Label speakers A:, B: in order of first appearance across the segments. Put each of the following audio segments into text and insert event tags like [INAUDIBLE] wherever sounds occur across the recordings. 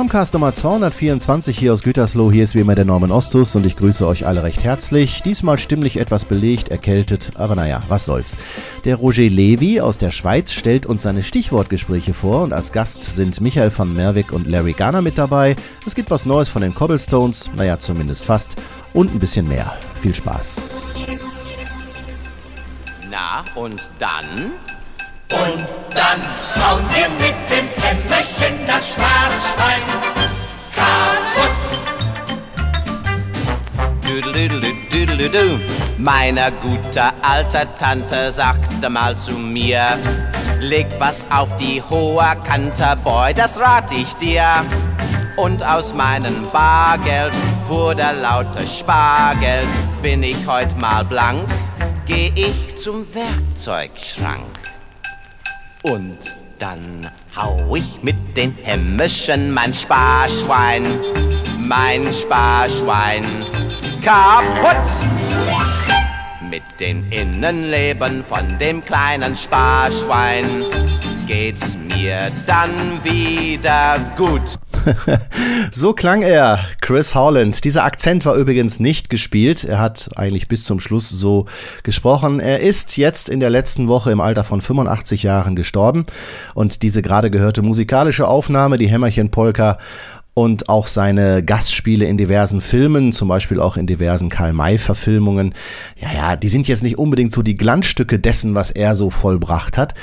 A: Normcast Nummer 224 hier aus Gütersloh. Hier ist wie immer der Norman Ostus und ich grüße euch alle recht herzlich. Diesmal stimmlich etwas belegt, erkältet, aber naja, was soll's. Der Roger Levy aus der Schweiz stellt uns seine Stichwortgespräche vor und als Gast sind Michael van Merwig und Larry Garner mit dabei. Es gibt was Neues von den Cobblestones, naja, zumindest fast, und ein bisschen mehr. Viel Spaß.
B: Na, und dann?
C: Und dann hauen wir mit dem Kämmerchen das Sparschwein kaputt.
B: Düdelüdelüdelüdelüdü. Meine gute alte Tante sagte mal zu mir, leg was auf die hohe Kante, Boy, das rat ich dir. Und aus meinem Bargeld wurde lauter Spargeld, bin ich heut mal blank, geh ich zum Werkzeugschrank. Und dann hau ich mit den Hämmerchen mein Sparschwein, mein Sparschwein kaputt. Mit den Innenleben von dem kleinen Sparschwein geht's mir dann wieder gut.
A: So klang er, Chris Howland. Dieser Akzent war übrigens nicht gespielt. Er hat eigentlich bis zum Schluss so gesprochen. Er ist jetzt in der letzten Woche im Alter von 85 Jahren gestorben. Und diese gerade gehörte musikalische Aufnahme, die Hämmerchen Polka, und auch seine Gastspiele in diversen Filmen, zum Beispiel auch in diversen Karl-May-Verfilmungen. Ja, ja, die sind jetzt nicht unbedingt so die Glanzstücke dessen, was er so vollbracht hat.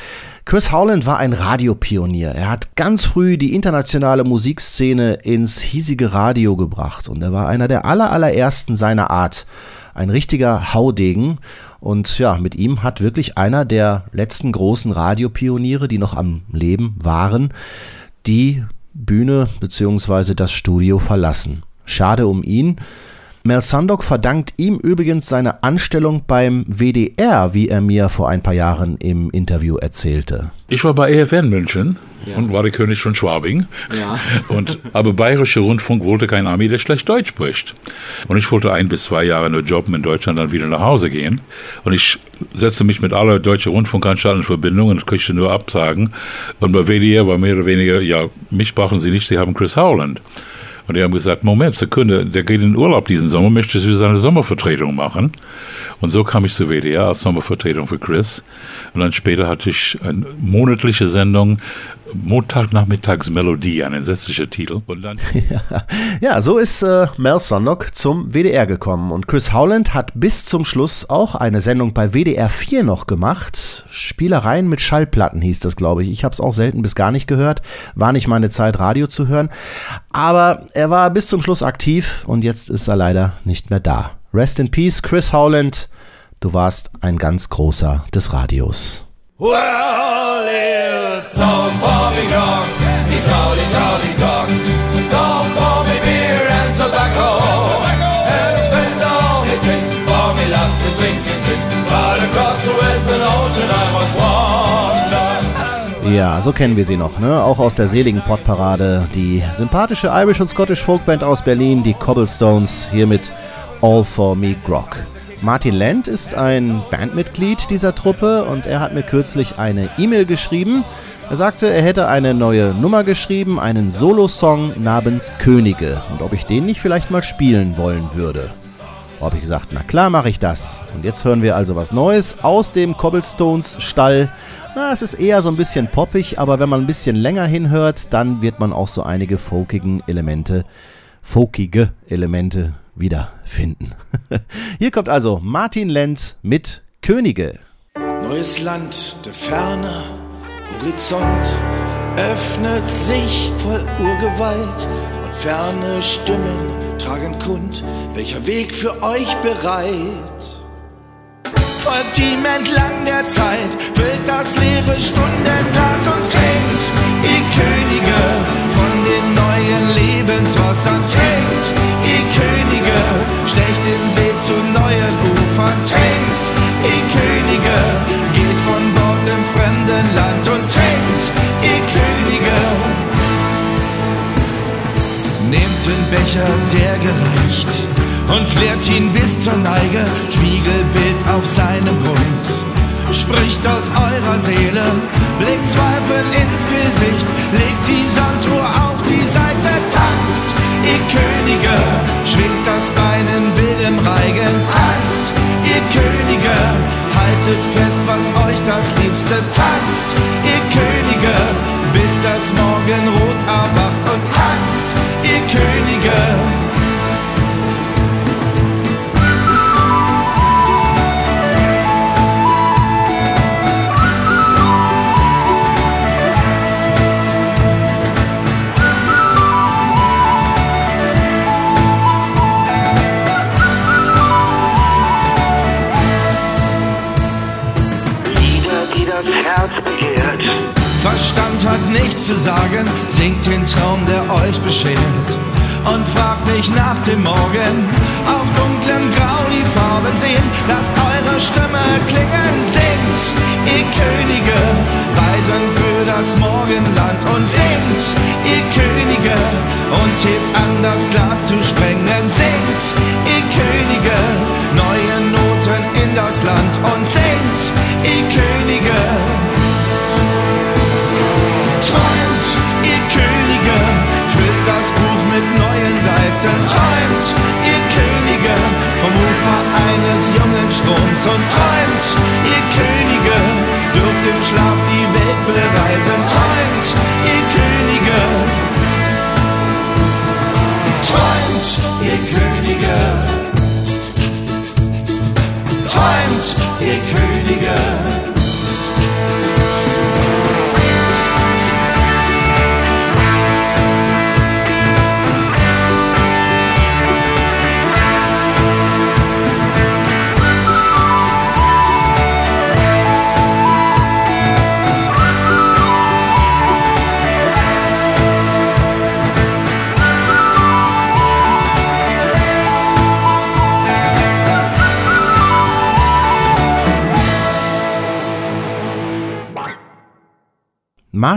A: Chris Howland war ein Radiopionier. Er hat ganz früh die internationale Musikszene ins hiesige Radio gebracht und er war einer der aller, allerersten seiner Art. Ein richtiger Haudegen. Und ja, mit ihm hat wirklich einer der letzten großen Radiopioniere, die noch am Leben waren, die Bühne bzw. das Studio verlassen. Schade um ihn. Mel Sandok verdankt ihm übrigens seine Anstellung beim WDR, wie er mir vor ein paar Jahren im Interview erzählte.
D: Ich war bei EFN München ja. und war der König von Schwabing. Ja. [LAUGHS] Und, aber Bayerischer Rundfunk wollte kein Army, der schlecht Deutsch spricht. Und ich wollte ein bis zwei Jahre nur jobben in Deutschland, dann wieder nach Hause gehen. Und ich setzte mich mit aller deutschen Rundfunkanstalten in Verbindung und kriegte nur Absagen. Und bei WDR war mehr oder weniger, ja, mich brauchen Sie nicht, Sie haben Chris Howland. Und die haben gesagt, Moment, Sekunde, der geht in Urlaub diesen Sommer, möchtest du seine Sommervertretung machen? Und so kam ich zu WDR als Sommervertretung für Chris. Und dann später hatte ich eine monatliche Sendung, Montagnachmittags Melodie, ein entsetzlicher Titel. Und dann [LAUGHS]
A: ja, ja, so ist äh, Mel Sonnock zum WDR gekommen. Und Chris Howland hat bis zum Schluss auch eine Sendung bei WDR 4 noch gemacht. Spielereien mit Schallplatten hieß das, glaube ich. Ich habe es auch selten bis gar nicht gehört. War nicht meine Zeit, Radio zu hören. Aber er war bis zum Schluss aktiv und jetzt ist er leider nicht mehr da. Rest in Peace, Chris Howland. Du warst ein ganz großer des Radios. Well, it's all for. Die Jolly, Jolly Dog. It's all for me beer and tobacco. And spend all me drink for me last is drinking drink. Right across the western ocean I was wandering. Ja, so kennen wir sie noch, ne? Auch aus der seligen Podparade. Die sympathische Irish und Scottish Folkband aus Berlin, die Cobblestones, hier mit All for Me Grog. Martin Land ist ein Bandmitglied dieser Truppe und er hat mir kürzlich eine E-Mail geschrieben. Er sagte, er hätte eine neue Nummer geschrieben, einen Solo-Song namens Könige und ob ich den nicht vielleicht mal spielen wollen würde. Habe ich gesagt, na klar mache ich das. Und jetzt hören wir also was Neues aus dem Cobblestones Stall. Na, es ist eher so ein bisschen poppig, aber wenn man ein bisschen länger hinhört, dann wird man auch so einige folkigen Elemente, folkige Elemente wiederfinden. [LAUGHS] Hier kommt also Martin Lenz mit Könige.
E: Neues Land der Ferne, Horizont öffnet sich voll Urgewalt und ferne Stimmen tragen kund, welcher Weg für euch bereit. Folgt ihm entlang der Zeit, füllt das leere Stundenglas und trinkt, ihr Könige, von den neuen Lebenswassern trinkt, ihr Könige, stecht in See zu neuen Ufern, trinkt, ihr Könige, geht von Bord im fremden Land Becher, der gereicht und leert ihn bis zur Neige, Spiegelbild auf seinem Grund. Spricht aus eurer Seele, blickt Zweifel ins Gesicht, legt die Sanduhr auf die Seite, tanzt, ihr Könige, schwingt das Bein in wildem Reigen, tanzt, ihr Könige, haltet fest, was euch das Liebste tanzt, ihr Könige, bis das Morgenrot erwacht und tanzt, Könige. Verstand hat nichts zu sagen, singt den Traum, las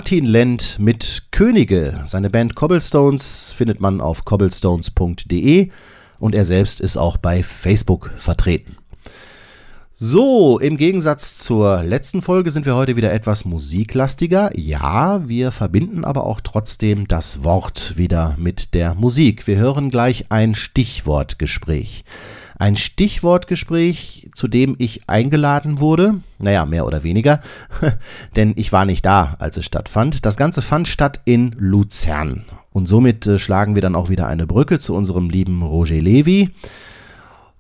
A: Martin Lent mit Könige. Seine Band Cobblestones findet man auf cobblestones.de und er selbst ist auch bei Facebook vertreten. So, im Gegensatz zur letzten Folge sind wir heute wieder etwas musiklastiger. Ja, wir verbinden aber auch trotzdem das Wort wieder mit der Musik. Wir hören gleich ein Stichwortgespräch. Ein Stichwortgespräch, zu dem ich eingeladen wurde. Naja, mehr oder weniger. [LAUGHS] Denn ich war nicht da, als es stattfand. Das Ganze fand statt in Luzern. Und somit äh, schlagen wir dann auch wieder eine Brücke zu unserem lieben Roger Levy,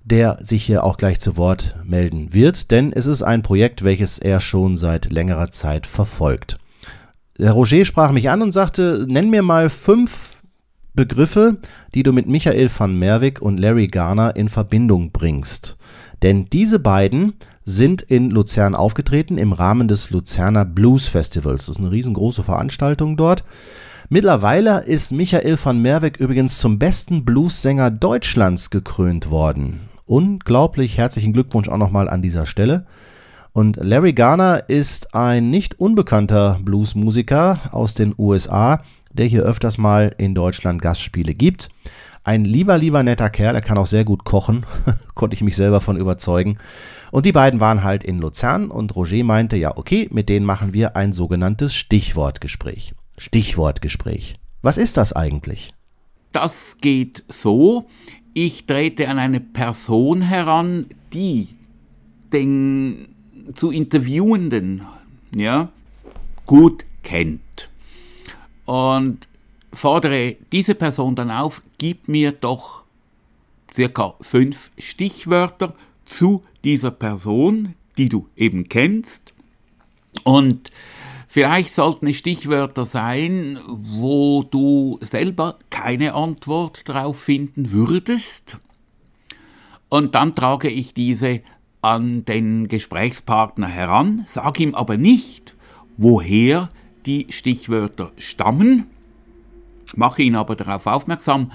A: der sich hier auch gleich zu Wort melden wird, denn es ist ein Projekt, welches er schon seit längerer Zeit verfolgt. Der Roger sprach mich an und sagte, nenn mir mal fünf Begriffe, die du mit Michael van Merwig und Larry Garner in Verbindung bringst. Denn diese beiden sind in Luzern aufgetreten im Rahmen des Luzerner Blues Festivals. Das ist eine riesengroße Veranstaltung dort. Mittlerweile ist Michael van Merwig übrigens zum besten Bluessänger Deutschlands gekrönt worden. Unglaublich herzlichen Glückwunsch auch nochmal an dieser Stelle. Und Larry Garner ist ein nicht unbekannter Bluesmusiker aus den USA, der hier öfters mal in Deutschland Gastspiele gibt. Ein lieber, lieber netter Kerl, er kann auch sehr gut kochen, [LAUGHS] konnte ich mich selber von überzeugen. Und die beiden waren halt in Luzern und Roger meinte, ja, okay, mit denen machen wir ein sogenanntes Stichwortgespräch. Stichwortgespräch. Was ist das eigentlich?
F: Das geht so. Ich trete an eine Person heran, die den zu Interviewenden ja, gut kennt und fordere diese Person dann auf, gib mir doch circa fünf Stichwörter zu dieser Person, die du eben kennst. Und vielleicht sollten es Stichwörter sein, wo du selber keine Antwort darauf finden würdest. Und dann trage ich diese an den Gesprächspartner heran, sage ihm aber nicht, woher die Stichwörter stammen, mache ihn aber darauf aufmerksam,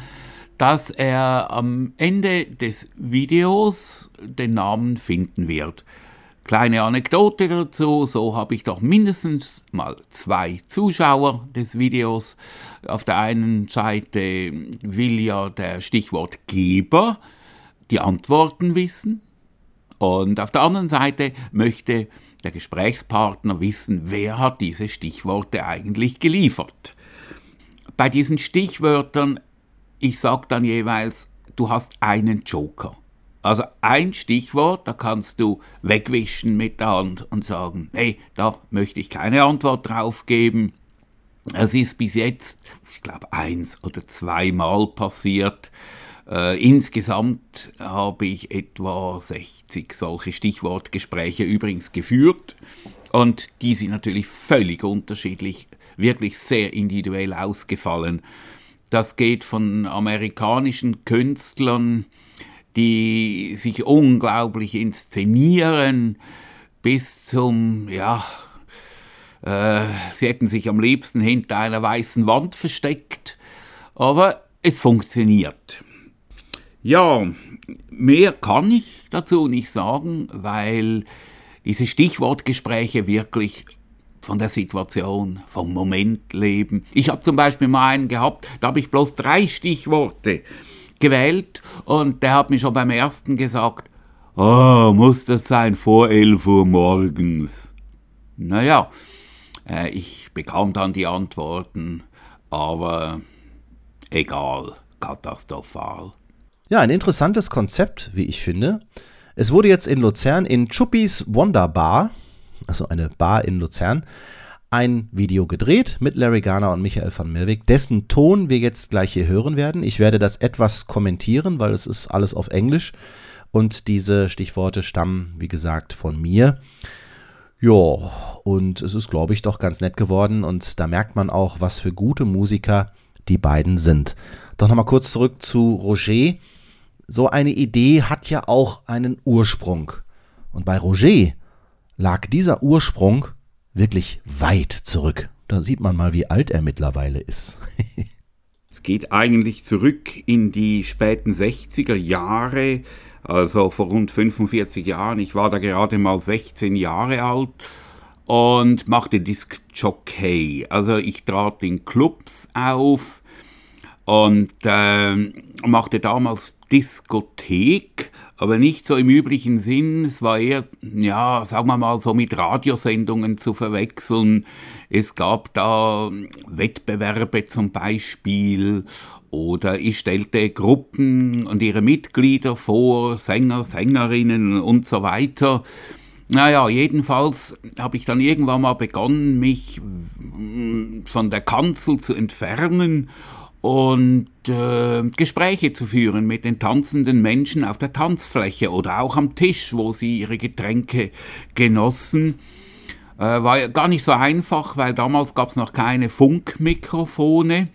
F: dass er am Ende des Videos den Namen finden wird. Kleine Anekdote dazu, so habe ich doch mindestens mal zwei Zuschauer des Videos. Auf der einen Seite will ja der Stichwortgeber die Antworten wissen und auf der anderen Seite möchte der Gesprächspartner wissen, wer hat diese Stichworte eigentlich geliefert. Bei diesen Stichwörtern, ich sage dann jeweils, du hast einen Joker. Also ein Stichwort, da kannst du wegwischen mit der Hand und sagen, nee, da möchte ich keine Antwort drauf geben. Es ist bis jetzt, ich glaube, eins oder zweimal passiert. Äh, insgesamt habe ich etwa 60 solche Stichwortgespräche übrigens geführt und die sind natürlich völlig unterschiedlich, wirklich sehr individuell ausgefallen. Das geht von amerikanischen Künstlern, die sich unglaublich inszenieren, bis zum, ja, äh, sie hätten sich am liebsten hinter einer weißen Wand versteckt, aber es funktioniert. Ja, mehr kann ich dazu nicht sagen, weil diese Stichwortgespräche wirklich von der Situation, vom Moment leben. Ich habe zum Beispiel mal einen gehabt, da habe ich bloß drei Stichworte gewählt und der hat mir schon beim ersten gesagt, oh, muss das sein vor 11 Uhr morgens? Naja, äh, ich bekam dann die Antworten, aber egal, katastrophal.
A: Ja, ein interessantes Konzept, wie ich finde. Es wurde jetzt in Luzern in Chuppis Wonder Bar, also eine Bar in Luzern, ein Video gedreht mit Larry Garner und Michael van Milwig, dessen Ton wir jetzt gleich hier hören werden. Ich werde das etwas kommentieren, weil es ist alles auf Englisch und diese Stichworte stammen, wie gesagt, von mir. Ja, und es ist, glaube ich, doch ganz nett geworden und da merkt man auch, was für gute Musiker die beiden sind. Doch nochmal kurz zurück zu Roger. So eine Idee hat ja auch einen Ursprung. Und bei Roger lag dieser Ursprung wirklich weit zurück. Da sieht man mal, wie alt er mittlerweile ist. [LAUGHS]
F: es geht eigentlich zurück in die späten 60er Jahre also vor rund 45 Jahren. Ich war da gerade mal 16 Jahre alt und machte Disc Jockey. Also ich trat in Clubs auf und äh, machte damals Diskothek, aber nicht so im üblichen Sinn. Es war eher, ja, sagen wir mal, so mit Radiosendungen zu verwechseln. Es gab da Wettbewerbe zum Beispiel oder ich stellte Gruppen und ihre Mitglieder vor, Sänger, Sängerinnen und so weiter. Naja, jedenfalls habe ich dann irgendwann mal begonnen, mich mm, von der Kanzel zu entfernen und äh, Gespräche zu führen mit den tanzenden Menschen auf der Tanzfläche oder auch am Tisch, wo sie ihre Getränke genossen. Äh, war gar nicht so einfach, weil damals gab es noch keine Funkmikrofone.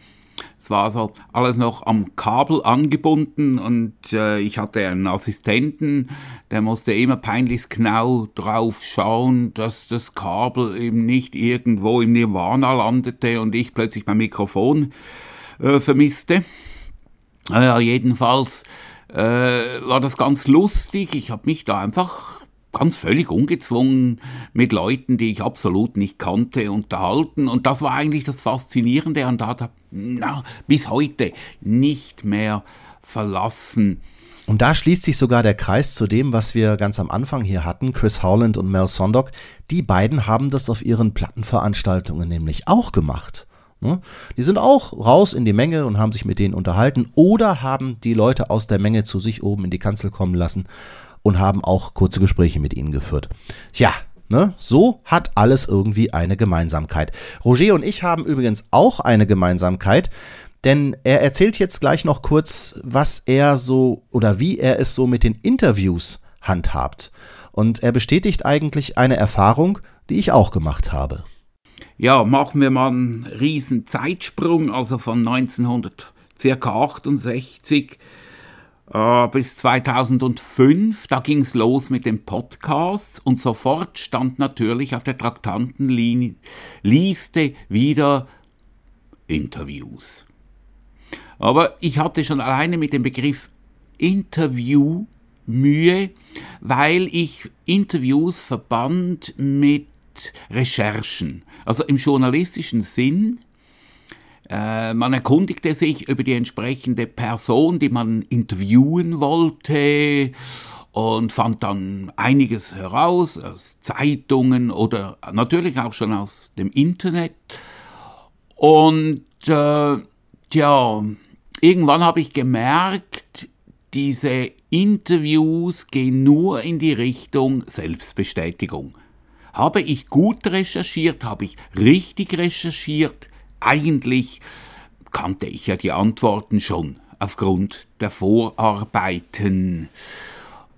F: Es war so alles noch am Kabel angebunden und äh, ich hatte einen Assistenten, der musste immer peinlichst genau drauf schauen, dass das Kabel eben nicht irgendwo im Nirvana landete und ich plötzlich mein Mikrofon äh, vermisste. Äh, jedenfalls äh, war das ganz lustig. Ich habe mich da einfach ganz völlig ungezwungen mit Leuten, die ich absolut nicht kannte, unterhalten. Und das war eigentlich das Faszinierende an Data. Na, bis heute nicht mehr verlassen.
A: Und da schließt sich sogar der Kreis zu dem, was wir ganz am Anfang hier hatten, Chris Howland und Mel Sondock. Die beiden haben das auf ihren Plattenveranstaltungen nämlich auch gemacht. Ne? Die sind auch raus in die Menge und haben sich mit denen unterhalten oder haben die Leute aus der Menge zu sich oben in die Kanzel kommen lassen und haben auch kurze Gespräche mit ihnen geführt. Ja, Ne? So hat alles irgendwie eine Gemeinsamkeit. Roger und ich haben übrigens auch eine Gemeinsamkeit, denn er erzählt jetzt gleich noch kurz, was er so oder wie er es so mit den Interviews handhabt. Und er bestätigt eigentlich eine Erfahrung, die ich auch gemacht habe.
F: Ja, machen wir mal einen riesen Zeitsprung, also von 1968 äh, bis 2005, da ging es los mit den Podcasts und sofort stand natürlich auf der Traktantenliste wieder Interviews. Aber ich hatte schon alleine mit dem Begriff Interview Mühe, weil ich Interviews verband mit Recherchen. Also im journalistischen Sinn äh, man erkundigte sich über die entsprechende Person, die man interviewen wollte und fand dann einiges heraus aus Zeitungen oder natürlich auch schon aus dem Internet. Und äh, tja, irgendwann habe ich gemerkt, diese Interviews gehen nur in die Richtung Selbstbestätigung. Habe ich gut recherchiert, habe ich richtig recherchiert, eigentlich kannte ich ja die Antworten schon aufgrund der Vorarbeiten.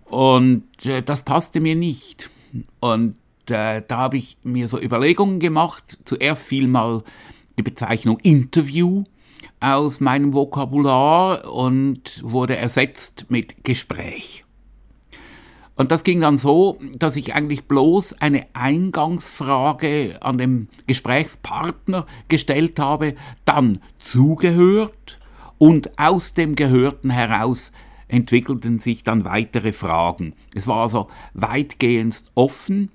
F: Und äh, das passte mir nicht. Und äh, da habe ich mir so Überlegungen gemacht. Zuerst fiel mal die Bezeichnung Interview aus meinem Vokabular und wurde ersetzt mit Gespräch. Und das ging dann so, dass ich eigentlich bloß eine Eingangsfrage an den Gesprächspartner gestellt habe, dann zugehört und aus dem Gehörten heraus entwickelten sich dann weitere Fragen. Es war also weitgehend offen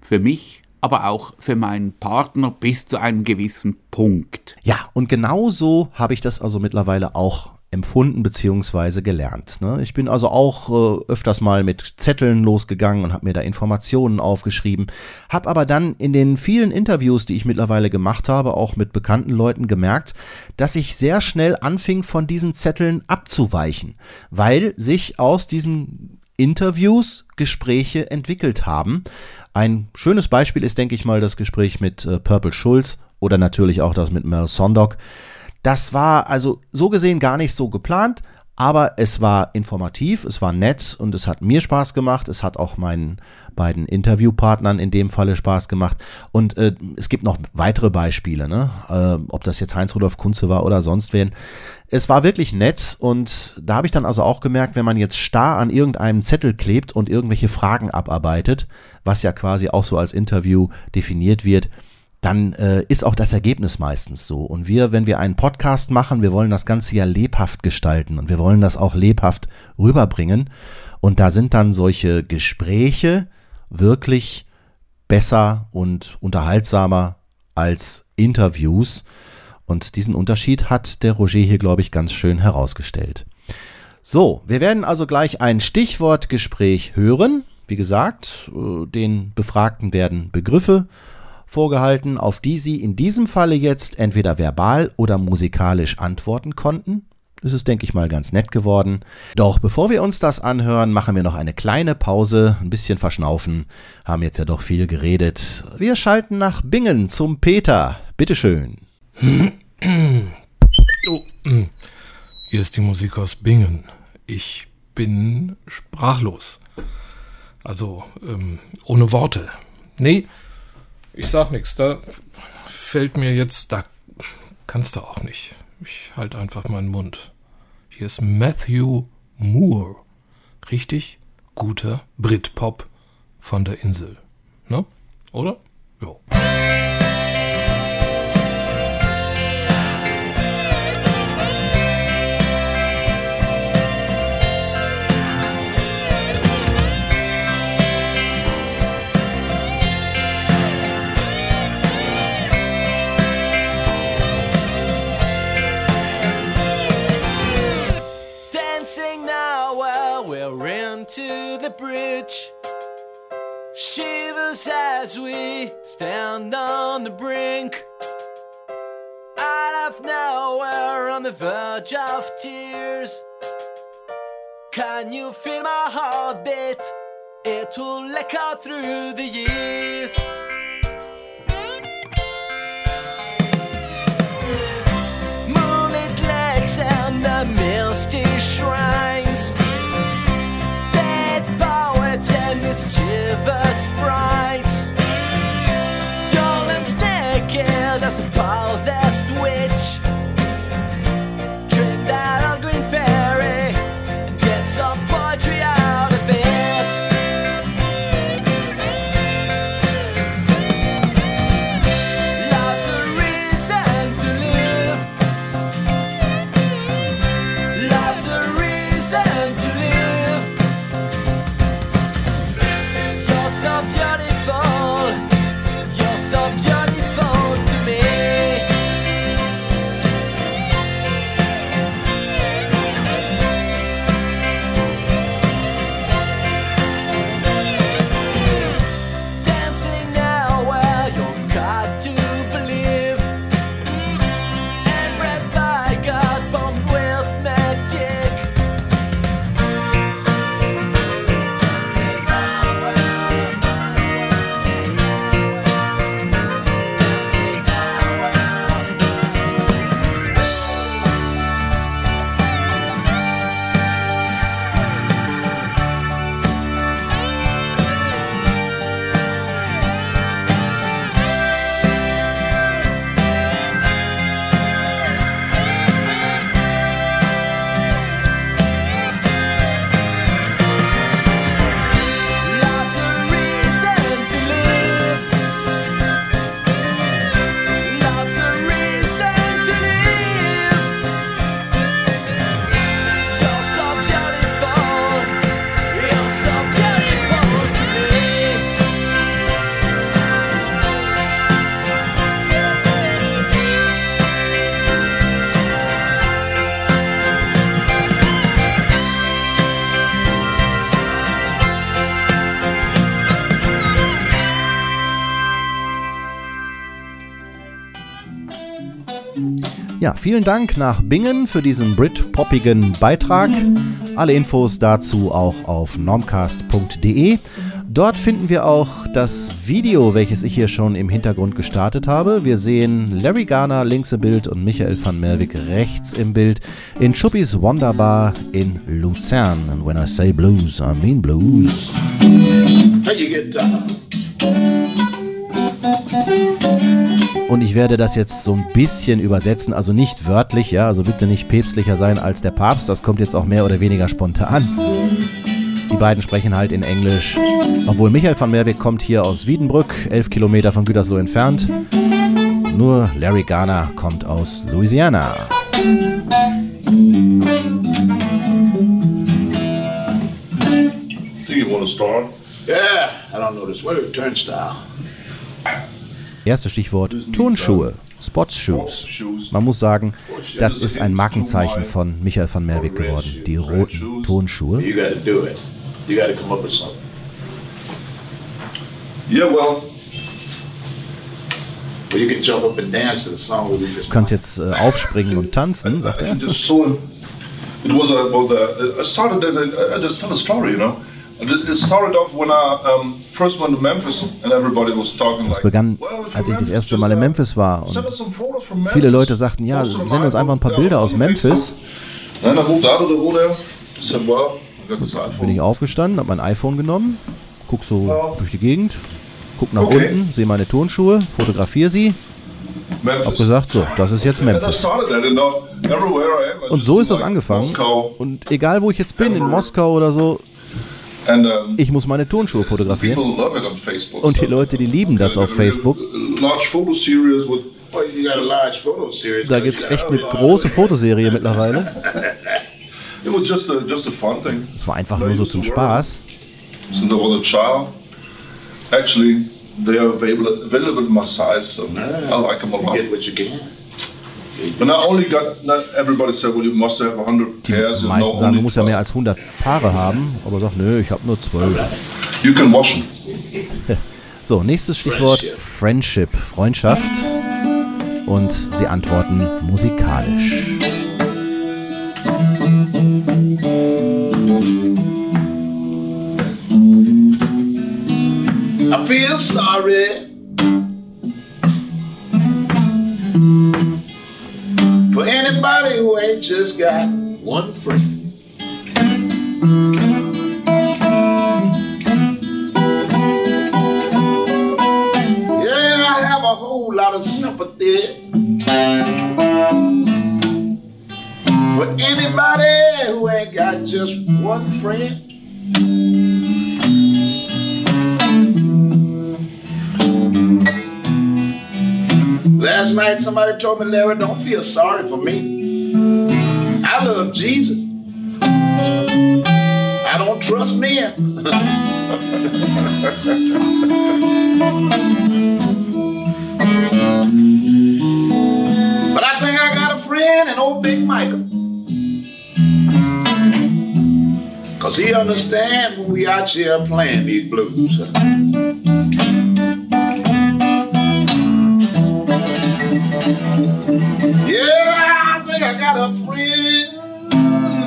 F: für mich, aber auch für meinen Partner bis zu einem gewissen Punkt.
A: Ja, und genau so habe ich das also mittlerweile auch empfunden bzw. gelernt. Ne? Ich bin also auch äh, öfters mal mit Zetteln losgegangen und habe mir da Informationen aufgeschrieben, habe aber dann in den vielen Interviews, die ich mittlerweile gemacht habe, auch mit bekannten Leuten gemerkt, dass ich sehr schnell anfing, von diesen Zetteln abzuweichen, weil sich aus diesen Interviews Gespräche entwickelt haben. Ein schönes Beispiel ist, denke ich mal, das Gespräch mit äh, Purple Schulz oder natürlich auch das mit Mel Sondok. Das war also so gesehen gar nicht so geplant, aber es war informativ, es war nett und es hat mir Spaß gemacht. Es hat auch meinen beiden Interviewpartnern in dem Falle Spaß gemacht. Und äh, es gibt noch weitere Beispiele, ne? äh, ob das jetzt Heinz-Rudolf Kunze war oder sonst wen. Es war wirklich nett und da habe ich dann also auch gemerkt, wenn man jetzt starr an irgendeinem Zettel klebt und irgendwelche Fragen abarbeitet, was ja quasi auch so als Interview definiert wird, dann äh, ist auch das Ergebnis meistens so. Und wir, wenn wir einen Podcast machen, wir wollen das Ganze ja lebhaft gestalten und wir wollen das auch lebhaft rüberbringen. Und da sind dann solche Gespräche wirklich besser und unterhaltsamer als Interviews. Und diesen Unterschied hat der Roger hier, glaube ich, ganz schön herausgestellt. So, wir werden also gleich ein Stichwortgespräch hören. Wie gesagt, äh, den Befragten werden Begriffe vorgehalten, auf die sie in diesem Falle jetzt entweder verbal oder musikalisch antworten konnten. Das ist, denke ich mal, ganz nett geworden. Doch bevor wir uns das anhören, machen wir noch eine kleine Pause, ein bisschen verschnaufen, haben jetzt ja doch viel geredet. Wir schalten nach Bingen zum Peter. Bitteschön.
G: Oh, hm. hier ist die Musik aus Bingen. Ich bin sprachlos. Also, ähm, ohne Worte. Nee, ich sag nichts, da fällt mir jetzt, da kannst du auch nicht. Ich halte einfach meinen Mund. Hier ist Matthew Moore. Richtig guter Britpop von der Insel. Ne? Oder? Jo.
H: Shivers as we stand on the brink. Out of nowhere on the verge of tears. Can you feel my heartbeat? It will echo through the years.
A: Ja, vielen Dank nach Bingen für diesen Brit-poppigen Beitrag. Alle Infos dazu auch auf normcast.de. Dort finden wir auch das Video, welches ich hier schon im Hintergrund gestartet habe. Wir sehen Larry Garner links im Bild und Michael van Merwig rechts im Bild in Chuppis Wonderbar in Luzern. And when I say blues, I mean blues.
I: How you get down?
A: Und ich werde das jetzt so ein bisschen übersetzen, also nicht wörtlich, ja, also bitte nicht päpstlicher sein als der Papst, das kommt jetzt auch mehr oder weniger spontan. Die beiden sprechen halt in Englisch. Obwohl Michael van Merwig kommt hier aus Wiedenbrück, 11 Kilometer von Gütersloh entfernt. Nur Larry Garner kommt aus Louisiana.
I: Do you want to start? Yeah, I don't know this word. Turnstile.
A: Erstes Stichwort Turnschuhe. Sports Shoes. Man muss sagen, das ist ein Markenzeichen von Michael van Merwig geworden. Die roten Turnschuhe.
I: Yeah, well.
A: Du kannst jetzt äh, aufspringen und tanzen, sagt er. Das begann, als ich das erste Mal in
J: uh,
A: Memphis war. Und viele. Leute sagten, ja, send uns einfach ein paar Bilder aus Memphis. Bin ich aufgestanden, hab mein iPhone genommen, guck so durch die Gegend, guck nach
J: Okay.
A: unten, sehe meine Turnschuhe, fotografiere sie,
J: Memphis.
A: hab gesagt, so, das ist jetzt Memphis. Und so ist das angefangen. Und egal wo ich jetzt bin, in. Moskau oder so, ich muss meine Turnschuhe fotografieren. Und die Leute, die lieben das auf Facebook. Da
I: you got
A: echt eine
I: lot.
A: große Fotoserie mittlerweile. [LAUGHS] Es war einfach nur so zum Spaß.
J: Actually, they are available available in my size, so I like them a
I: You
J: lot.
A: Die meisten sagen, du musst ja mehr
J: 12.
A: als 100 Paare haben. Aber sagt, nö, ich habe nur 12.
J: You can wash them. [LAUGHS]
A: So, nächstes Stichwort Friendship, Freundschaft. Und sie antworten musikalisch.
I: I feel sorry who ain't just got one friend. Yeah, I have a whole lot of sympathy for anybody who ain't got just one friend. Last night somebody told me, Larry, don't feel sorry for me. I love Jesus. I don't trust men. but I think I got a friend in old Big Michael. Cause he understands when we out here playing these blues.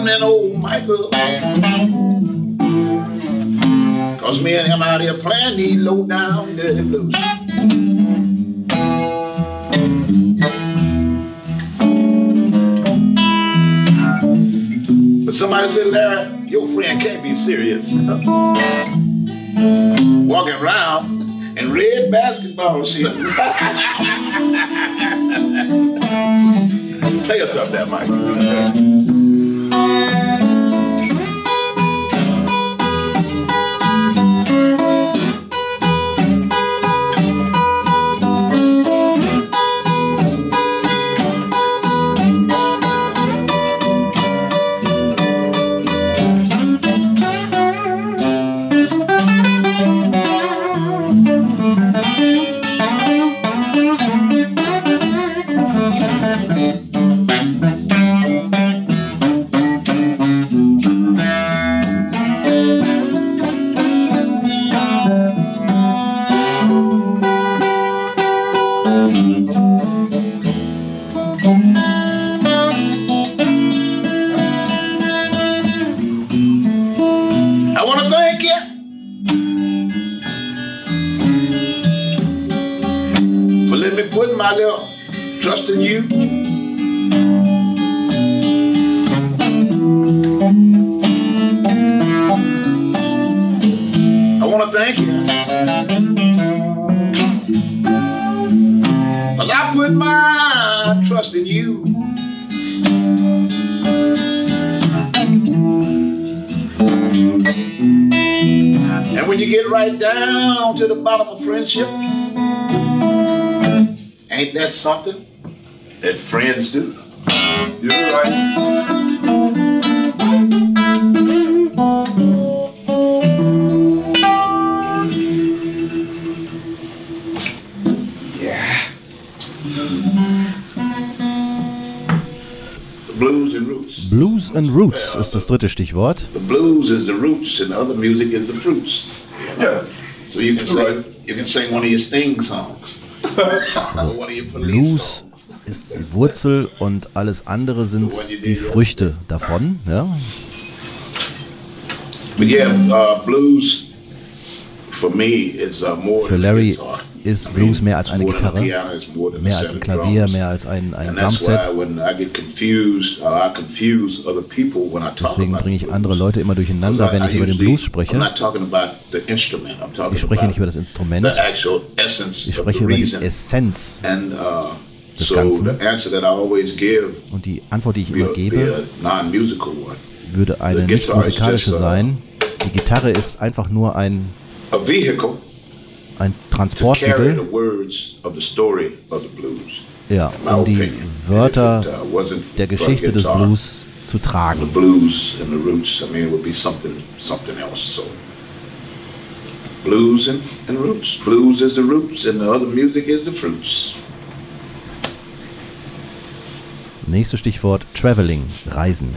I: Friend in old Michael. Cause me and him out here playing these low down dirty blues. But somebody said, Larry, your friend can't be serious. [LAUGHS] Walking around in red basketball shoes. [LAUGHS] Play us up there, Mike. And when you get right down to the bottom of friendship, ain't that something that friends do?
J: You're right.
I: Blues and Roots
A: ist das dritte Stichwort.
I: The blues is the roots, and the other music is the fruits.
J: Yeah.
I: So you can sing,
J: Right.
I: you can sing one of your Sting songs, [LAUGHS] police
A: Blues ist die Wurzel und alles andere sind die Früchte davon. Ja?
I: But yeah, uh, blues for me is uh, more
A: Für Larry
I: guitar.
A: Ist Blues mehr als eine Gitarre, mehr als ein Klavier, mehr als ein, ein Drumset.
I: when I get confused, I confuse other people when I talk
A: Deswegen
I: about
A: bringe ich andere. Leute immer durcheinander, wenn ich über den Blues spreche. Ich spreche nicht über das Instrument, ich spreche über die. Essenz.
I: Uh,
A: des Ganzen. Und die Antwort, die ich immer gebe, würde eine nicht musikalische
I: uh,
A: sein. Die Gitarre ist einfach nur ein,
I: A vehicle
A: ein Transportmittel, ja, um die. Wörter
I: uh,
A: der Geschichte des Blues zu tragen.
I: blues and, and roots. Blues is the roots, and the other music is the fruits.
A: Nächstes Stichwort, Traveling, Reisen.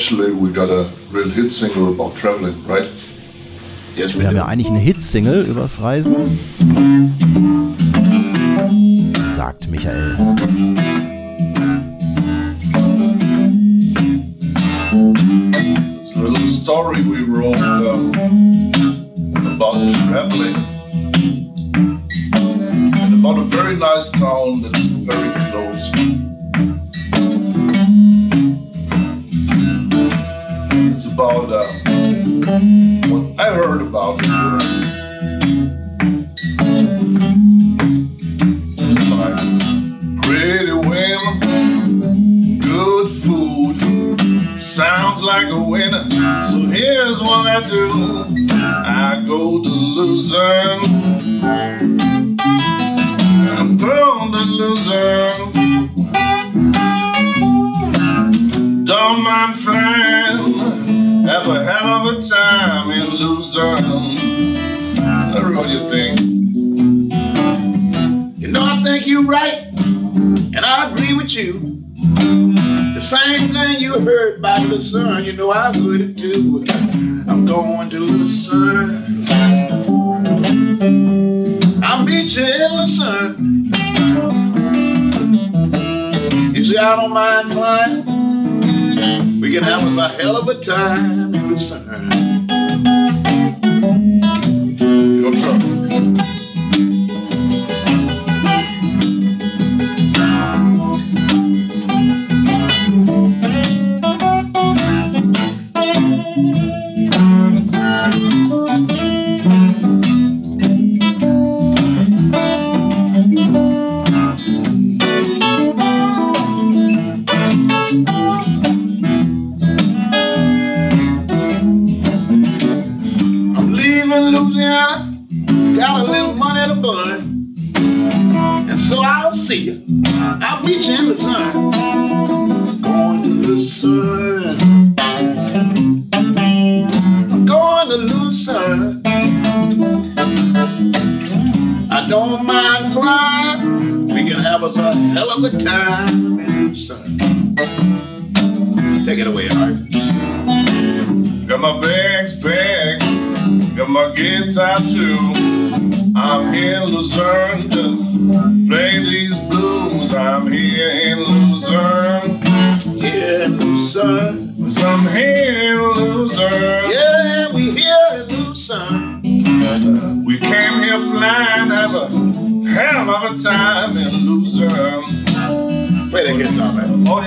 J: Actually, we got a real hit single about traveling, right?
I: Yes, we
A: Wir haben ja eigentlich eine Hitsingle übers Reisen, sagt Michael.
J: It's a little story we wrote um, about traveling and about a very nice town that's very close. About time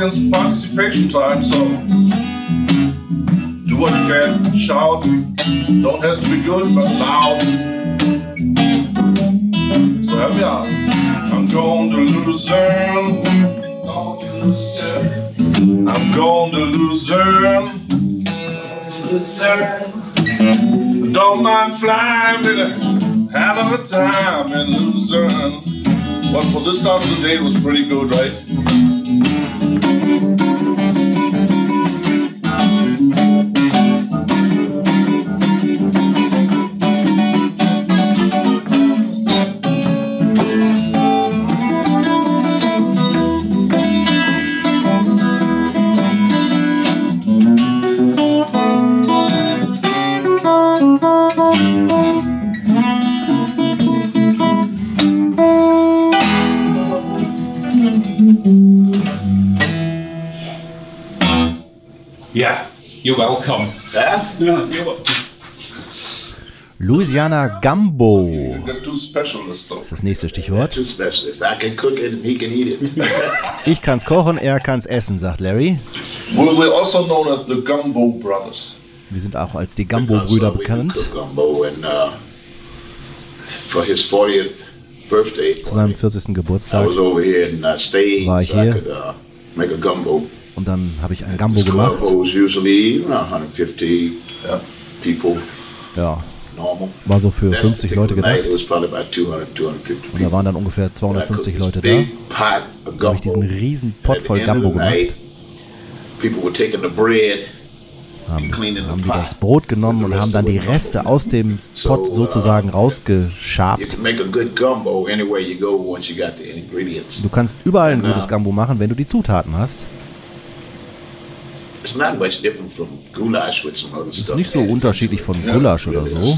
J: Audience participation time, so do what you can, shout. Don't have to be good, but loud. So help me out. I'm going to Luzerne. I'm going to Luzerne. Luzerne. Don't mind flying with a of a time in Luzerne. But for this time of the day, it was pretty good, right?
K: Yeah, you're welcome.
I: Yeah?
K: Yeah, you're welcome.
A: Louisiana Gumbo
J: though.
A: ist das nächste Stichwort.
I: Two specialists. I can cook it and he can eat it. [LAUGHS]
A: Ich kann's kochen, er kann's essen, sagt Larry.
J: Well, we're also known as the Gumbo Brothers.
A: Wir sind auch als die
I: we
A: bekannt.
I: uh, for his 40th birthday,
A: Zu seinem 40.
I: I
A: Geburtstag.
I: uh.
A: War ich hier.
I: uh.
A: Und dann habe ich ein
I: club
A: gemacht.
I: holds usually you know, 150
J: Yeah.
I: people,
A: Ja, war so für
I: That
A: 50 Leute gedacht.
I: It was probably about 200, 250
A: Und da waren dann ungefähr
I: And I
A: 250
I: cooked
A: Leute da. Da habe ich diesen riesen Pott voll
I: the
A: gemacht.
I: people were taking the bread
A: Haben, das, haben die das Brot genommen und haben dann die Reste aus dem Pott sozusagen
I: You
A: rausgeschabt.
I: can make a good gumbo anywhere you go once you got the ingredients.
A: Du kannst überall ein gutes Gumbo machen, wenn du die Zutaten hast.
I: It's not much different from goulash with some other
A: Das ist nicht so unterschiedlich von Gulasch oder so.
I: Uh,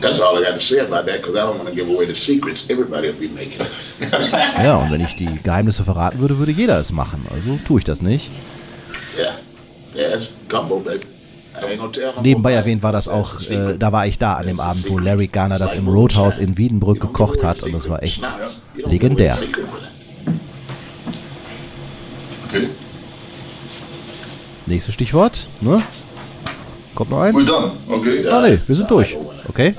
I: that's all I got to say about that because I don't want to give away the secrets. Everybody will be making it. [LAUGHS]
A: Ja, und wenn ich die Geheimnisse verraten würde, würde jeder es machen. Also tue ich das nicht.
I: yeah, yeah, it's gumbo, baby. I ain't gonna tell no
A: Nebenbei
I: more.
A: erwähnt war das auch, äh, da war ich da an dem Abend, wo Larry Garner das im Roadhouse in Wiedenbrück gekocht hat und das war echt legendär.
J: Okay.
A: Nächstes Stichwort, ne? Kommt noch eins?
J: Okay.
A: Ah ne, wir sind durch. Okay?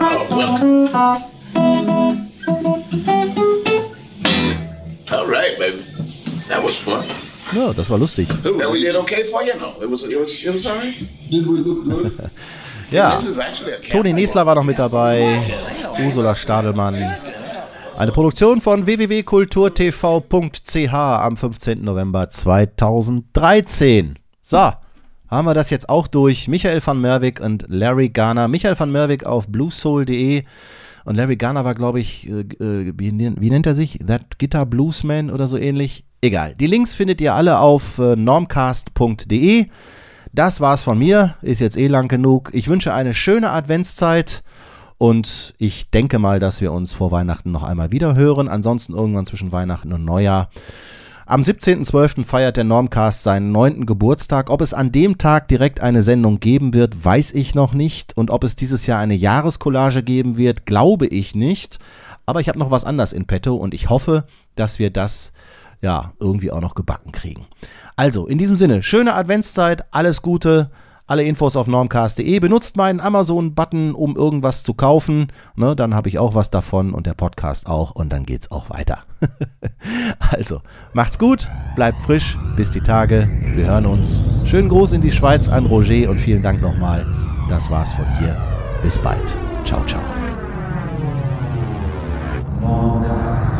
I: All right, baby. That was fun.
A: Ja, das war lustig.
I: That we did okay for you? No, it was it was it was all right.
J: Did we look good? [LAUGHS]
A: Ja, Toni Nesler war noch mit dabei, Ursula Stadelmann. Eine Produktion von www.kulturtv.ch am 15. November 2013. So, haben wir das jetzt auch durch. Michael van Merwig und Larry Garner. Michael van Merwig auf bluesoul.de und Larry Garner war, glaube ich, äh, äh, wie, wie nennt er sich? That Guitar Bluesman oder so ähnlich? Egal. Die Links findet ihr alle auf äh, normcast.de. Das war's von mir. Ist jetzt eh lang genug. Ich wünsche eine schöne Adventszeit. Und ich denke mal, dass wir uns vor Weihnachten noch einmal wieder hören. Ansonsten irgendwann zwischen Weihnachten und Neujahr. Am 17.12. feiert der Normcast seinen neunten Geburtstag. Ob es an dem Tag direkt eine Sendung geben wird, weiß ich noch nicht. Und ob es dieses Jahr eine Jahreskollage geben wird, glaube ich nicht. Aber ich habe noch was anderes in petto und ich hoffe, dass wir das ja irgendwie auch noch gebacken kriegen. Also, in diesem Sinne, schöne Adventszeit, alles Gute. Alle Infos auf normcast.de. Benutzt meinen Amazon-Button, um irgendwas zu kaufen. Ne, dann habe ich auch was davon und der Podcast auch. Und dann geht's auch weiter. [LAUGHS] also, macht's gut, bleibt frisch, bis die Tage. Wir hören uns. Schönen Gruß in die Schweiz an Roger und vielen Dank nochmal. Das war's von hier. Bis bald. Ciao, ciao. Normcast.